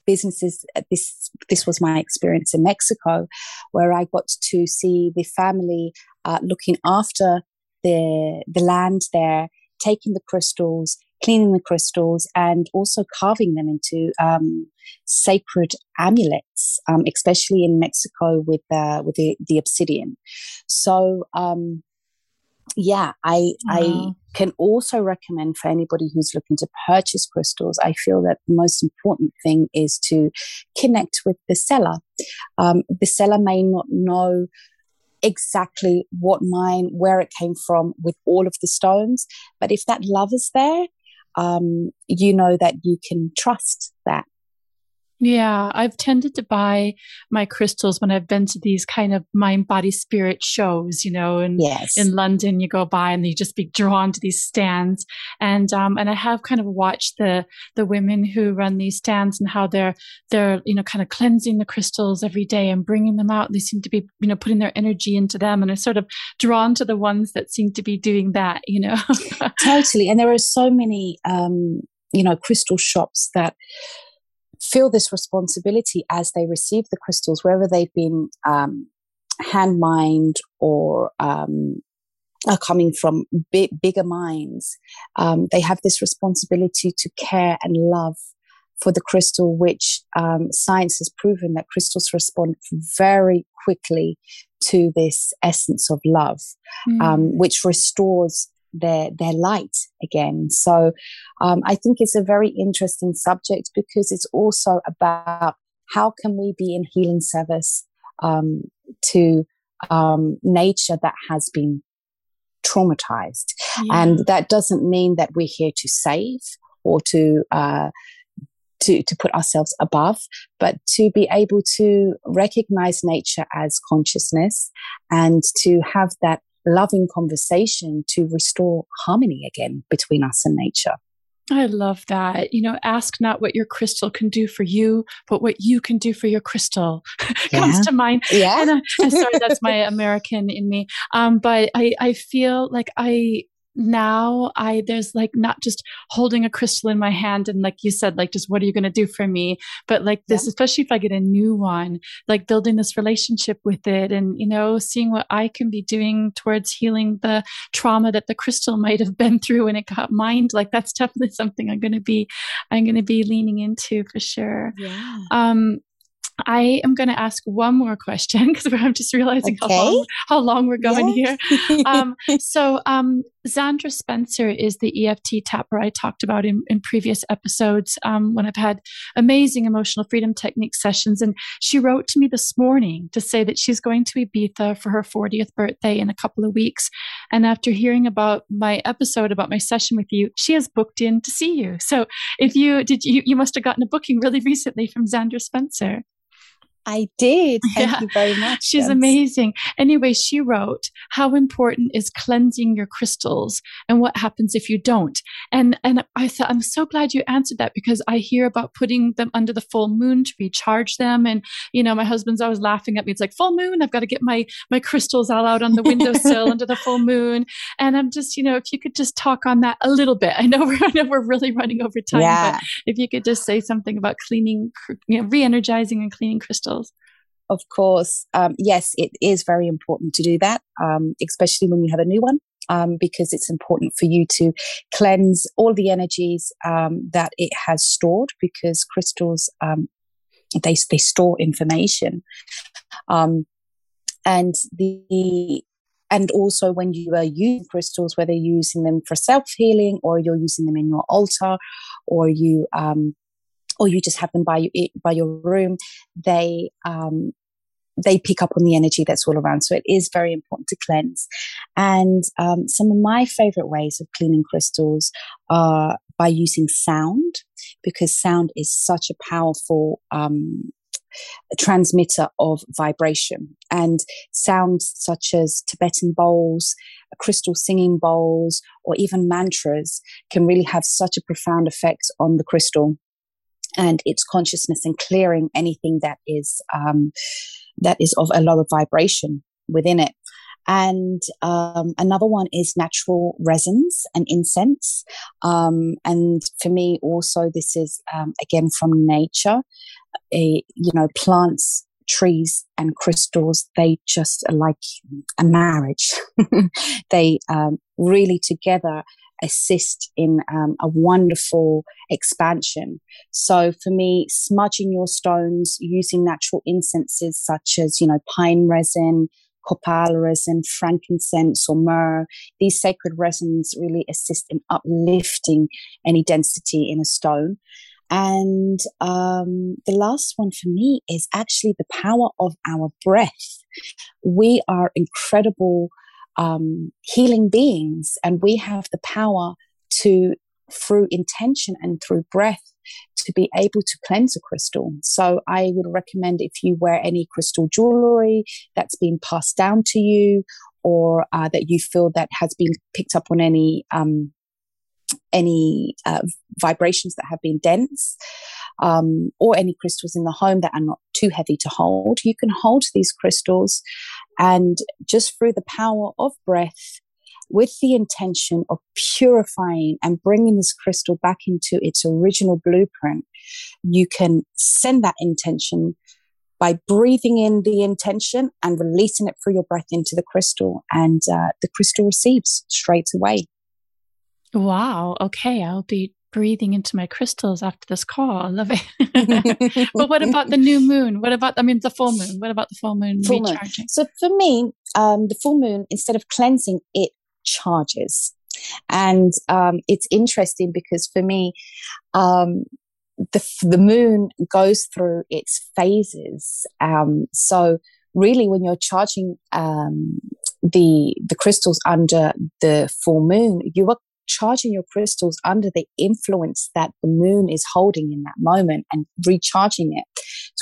businesses. This this was my experience in Mexico, where I got to see the family uh, looking after the the land there taking the crystals, cleaning the crystals, and also carving them into um, sacred amulets, um, especially in Mexico with uh, with the, the obsidian. So. Um, yeah, I I can also recommend for anybody who's looking to purchase crystals. I feel that the most important thing is to connect with the seller. Um, the seller may not know exactly what mine, where it came from with all of the stones. But if that love is there, um, you know that you can trust that yeah, I've tended to buy my crystals when I've been to these kind of mind, body, spirit shows, you know, and yes. in London you go by and you just be drawn to these stands. And um and I have kind of watched the the women who run these stands and how they're they're, you know, kind of cleansing the crystals every day and bringing them out. They seem to be, you know, putting their energy into them and are sort of drawn to the ones that seem to be doing that, you know. totally. And there are so many um, you know, crystal shops that feel this responsibility as they receive the crystals, whether they've been um, hand mined or um, are coming from big, bigger mines. Um, they have this responsibility to care and love for the crystal, which um, science has proven that crystals respond very quickly to this essence of love, mm. which restores their their light again. So um, I think it's a very interesting subject because it's also about how can we be in healing service um, to um, nature that has been traumatized. Yeah. And that doesn't mean that we're here to save or to, uh, to, to put ourselves above, but to be able to recognize nature as consciousness and to have that loving conversation to restore harmony again between us and nature. I love that. You know, ask not what your crystal can do for you, but what you can do for your crystal yeah. comes to mind. Yeah. And, uh, sorry, that's my American in me. Um, but I, I feel like I now I there's like not just holding a crystal in my hand and like you said like just what are you going to do for me but like this yeah. especially if I get a new one like building this relationship with it and you know seeing what I can be doing towards healing the trauma that the crystal might have been through when it got mined like that's definitely something I'm going to be I'm going to be leaning into for sure yeah um I am going to ask one more question because I'm just realizing okay. how, long, how long we're going yes. here. Um, so, um, Zandra Spencer is the EFT tapper I talked about in, in previous episodes um, when I've had amazing emotional freedom technique sessions. And she wrote to me this morning to say that she's going to Ibiza for her 40th birthday in a couple of weeks. And after hearing about my episode about my session with you, she has booked in to see you. So, if you did, you, you must have gotten a booking really recently from Zandra Spencer. I did. Thank yeah. you very much. She's yes. amazing. Anyway, she wrote, How important is cleansing your crystals and what happens if you don't? And and I thought I'm so glad you answered that because I hear about putting them under the full moon to recharge them. And you know, my husband's always laughing at me. It's like full moon, I've got to get my my crystals all out on the windowsill under the full moon. And I'm just, you know, if you could just talk on that a little bit. I know we're I know we're really running over time, yeah. but if you could just say something about cleaning, you know, re-energizing and cleaning crystals of course, um, yes, it is very important to do that, um, especially when you have a new one. Um, because it's important for you to cleanse all the energies um, that it has stored because crystals um, they they store information um, and the and also when you are using crystals whether you're using them for self healing or you're using them in your altar or you um, or you just have them by by your room, they um, they pick up on the energy that's all around. So it is very important to cleanse. And um, some of my favorite ways of cleaning crystals are by using sound, because sound is such a powerful um, transmitter of vibration. And sounds such as Tibetan bowls, crystal singing bowls, or even mantras can really have such a profound effect on the crystal and its consciousness and clearing anything that is um, that is of a lower vibration within it. And um, another one is natural resins and incense. Um, and for me, also, this is um, again from nature. A, you know, plants, trees, and crystals, they just are like a marriage. they um, really together assist in um, a wonderful expansion. So for me, smudging your stones using natural incenses such as, you know, pine resin, copal resin, frankincense, or myrrh, these sacred resins really assist in uplifting any density in a stone. And um, the last one for me is actually the power of our breath. We are incredible um, healing beings, and we have the power to, through intention and through breath, to be able to cleanse a crystal. So I would recommend if you wear any crystal jewelry that's been passed down to you, or uh, that you feel that has been picked up on any um, any uh, vibrations that have been dense. Um, or any crystals in the home that are not too heavy to hold. You can hold these crystals and just through the power of breath, with the intention of purifying and bringing this crystal back into its original blueprint, you can send that intention by breathing in the intention and releasing it through your breath into the crystal, and uh, the crystal receives straight away. Wow. Okay. I'll be breathing into my crystals after this call. I love it. but what about the new moon? What about, I mean, the full moon? What about the full moon full recharging? Moon. So for me, um, the full moon, instead of cleansing, it charges. And um, it's interesting because for me, um, the, the moon goes through its phases. Um, so really when you're charging um, the the crystals under the full moon, you are charging your crystals under the influence that the moon is holding in that moment and recharging it,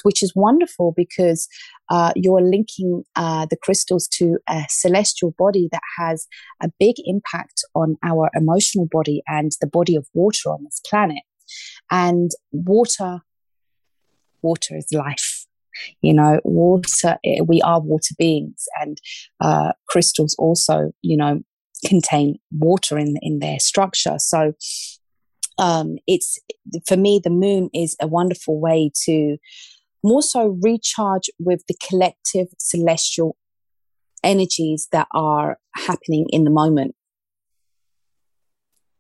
which is wonderful because uh, you're linking uh, the crystals to a celestial body that has a big impact on our emotional body and the body of water on this planet. And water, water is life. You know, water, eh, we are water beings, and uh, crystals also, you know, contain water in in their structure. So um, it's for me the moon is a wonderful way to more so recharge with the collective celestial energies that are happening in the moment.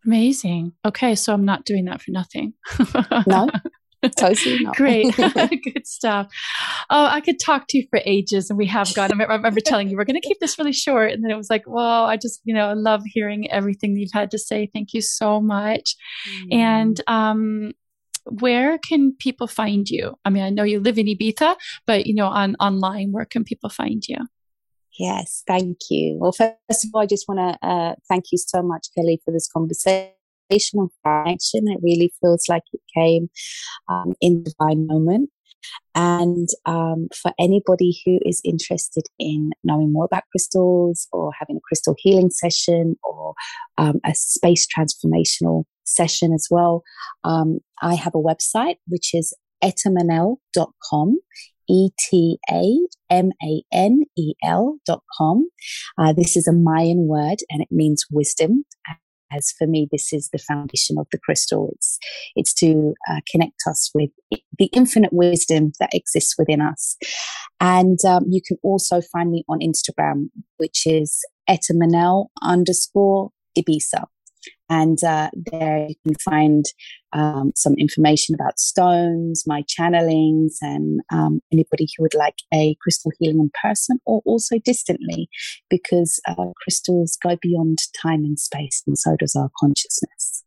Amazing. Okay, so I'm not doing that for nothing. no, totally. Great. Good stuff. Oh, I could talk to you for ages, and we have gone. I remember telling you we're going to keep this really short, and then it was like, well, I just, you know, I love hearing everything you've had to say. Thank you so much. Mm. And um, where can people find you? I mean, I know you live in Ibiza, but you know, on online, where can people find you? Yes, thank you. Well, first of all, I just want to uh, thank you so much, Kelly, for this conversation of action. It really feels like it came um, in the divine moment. And um, for anybody who is interested in knowing more about crystals or having a crystal healing session or um, a space transformational session as well, um, I have a website which is etamanel.com. E T A M A N E L dot com. Uh, this is a Mayan word and it means wisdom as for me, this is the foundation of the crystal. It's it's to uh, connect us with the infinite wisdom that exists within us. And um, you can also find me on Instagram, which is etamanel underscore Ibiza. And uh, there you can find um, some information about stones, my channelings, and um, anybody who would like a crystal healing in person or also distantly, because uh, crystals go beyond time and space, and so does our consciousness.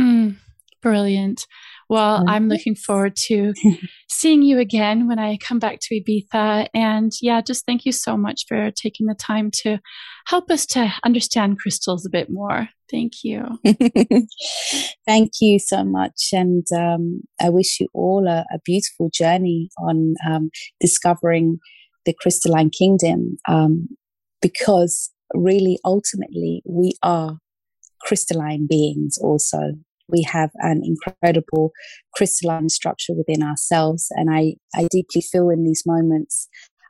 Mm, brilliant. Well, I'm looking forward to seeing you again when I come back to Ibiza. And yeah, just thank you so much for taking the time to help us to understand crystals a bit more. Thank you. thank you so much. And um, I wish you all a, a beautiful journey on um, discovering the crystalline kingdom um, because really, ultimately, we are crystalline beings also we have an incredible crystalline structure within ourselves. And I, I deeply feel in these moments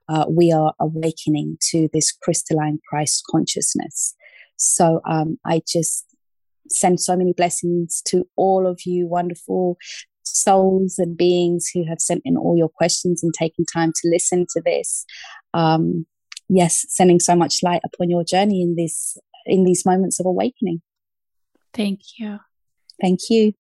uh, we are awakening to this crystalline Christ consciousness. So um, I just send so many blessings to all of you wonderful souls and beings who have sent in all your questions and taken time to listen to this. Um, yes, sending so much light upon your journey in this in these moments of awakening. Thank you. Thank you.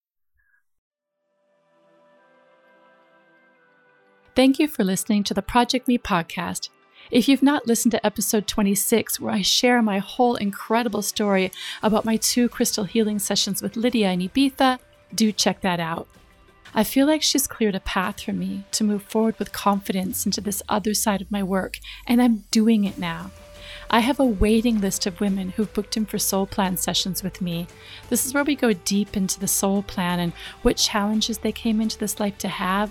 Thank you for listening to the Project Me podcast. If you've not listened to episode 26, where I share my whole incredible story about my two crystal healing sessions with Lydia and Ibiza, do check that out. I feel like she's cleared a path for me to move forward with confidence into this other side of my work, and I'm doing it now. I have a waiting list of women who've booked in for soul plan sessions with me. This is where we go deep into the soul plan and what challenges they came into this life to have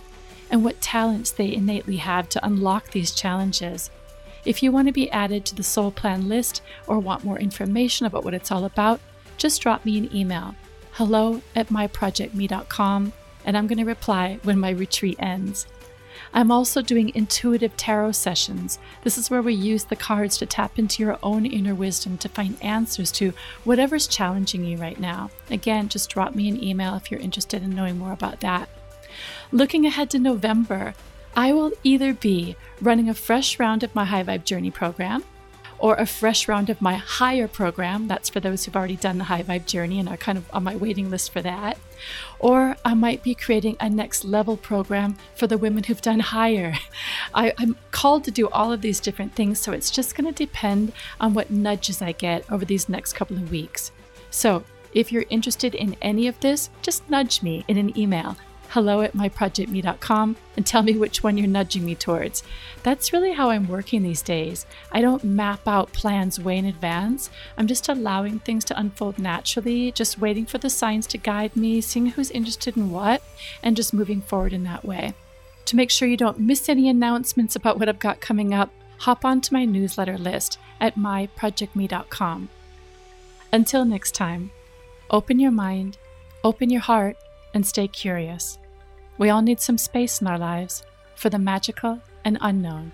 and what talents they innately have to unlock these challenges. If you want to be added to the soul plan list or want more information about what it's all about, just drop me an email hello at myprojectme.com and I'm going to reply when my retreat ends. I'm also doing intuitive tarot sessions. This is where we use the cards to tap into your own inner wisdom to find answers to whatever's challenging you right now. Again, just drop me an email if you're interested in knowing more about that. Looking ahead to November, I will either be running a fresh round of my High Vibe Journey program or a fresh round of my higher program. That's for those who've already done the high vibe journey and are kind of on my waiting list for that. Or I might be creating a next level program for the women who've done higher. I, am called to do all of these different things, so it's just going to depend on what nudges I get over these next couple of weeks. So if you're interested in any of this, just nudge me in an email hello at myprojectme.com and tell me which one you're nudging me towards. That's really how I'm working these days. I don't map out plans way in advance. I'm just allowing things to unfold naturally, just waiting for the signs to guide me, seeing who's interested in what, and just moving forward in that way. To make sure you don't miss any announcements about what I've got coming up, hop onto my newsletter list at myprojectme.com. Until next time, open your mind, open your heart, and stay curious. We all need some space in our lives for the magical and unknown.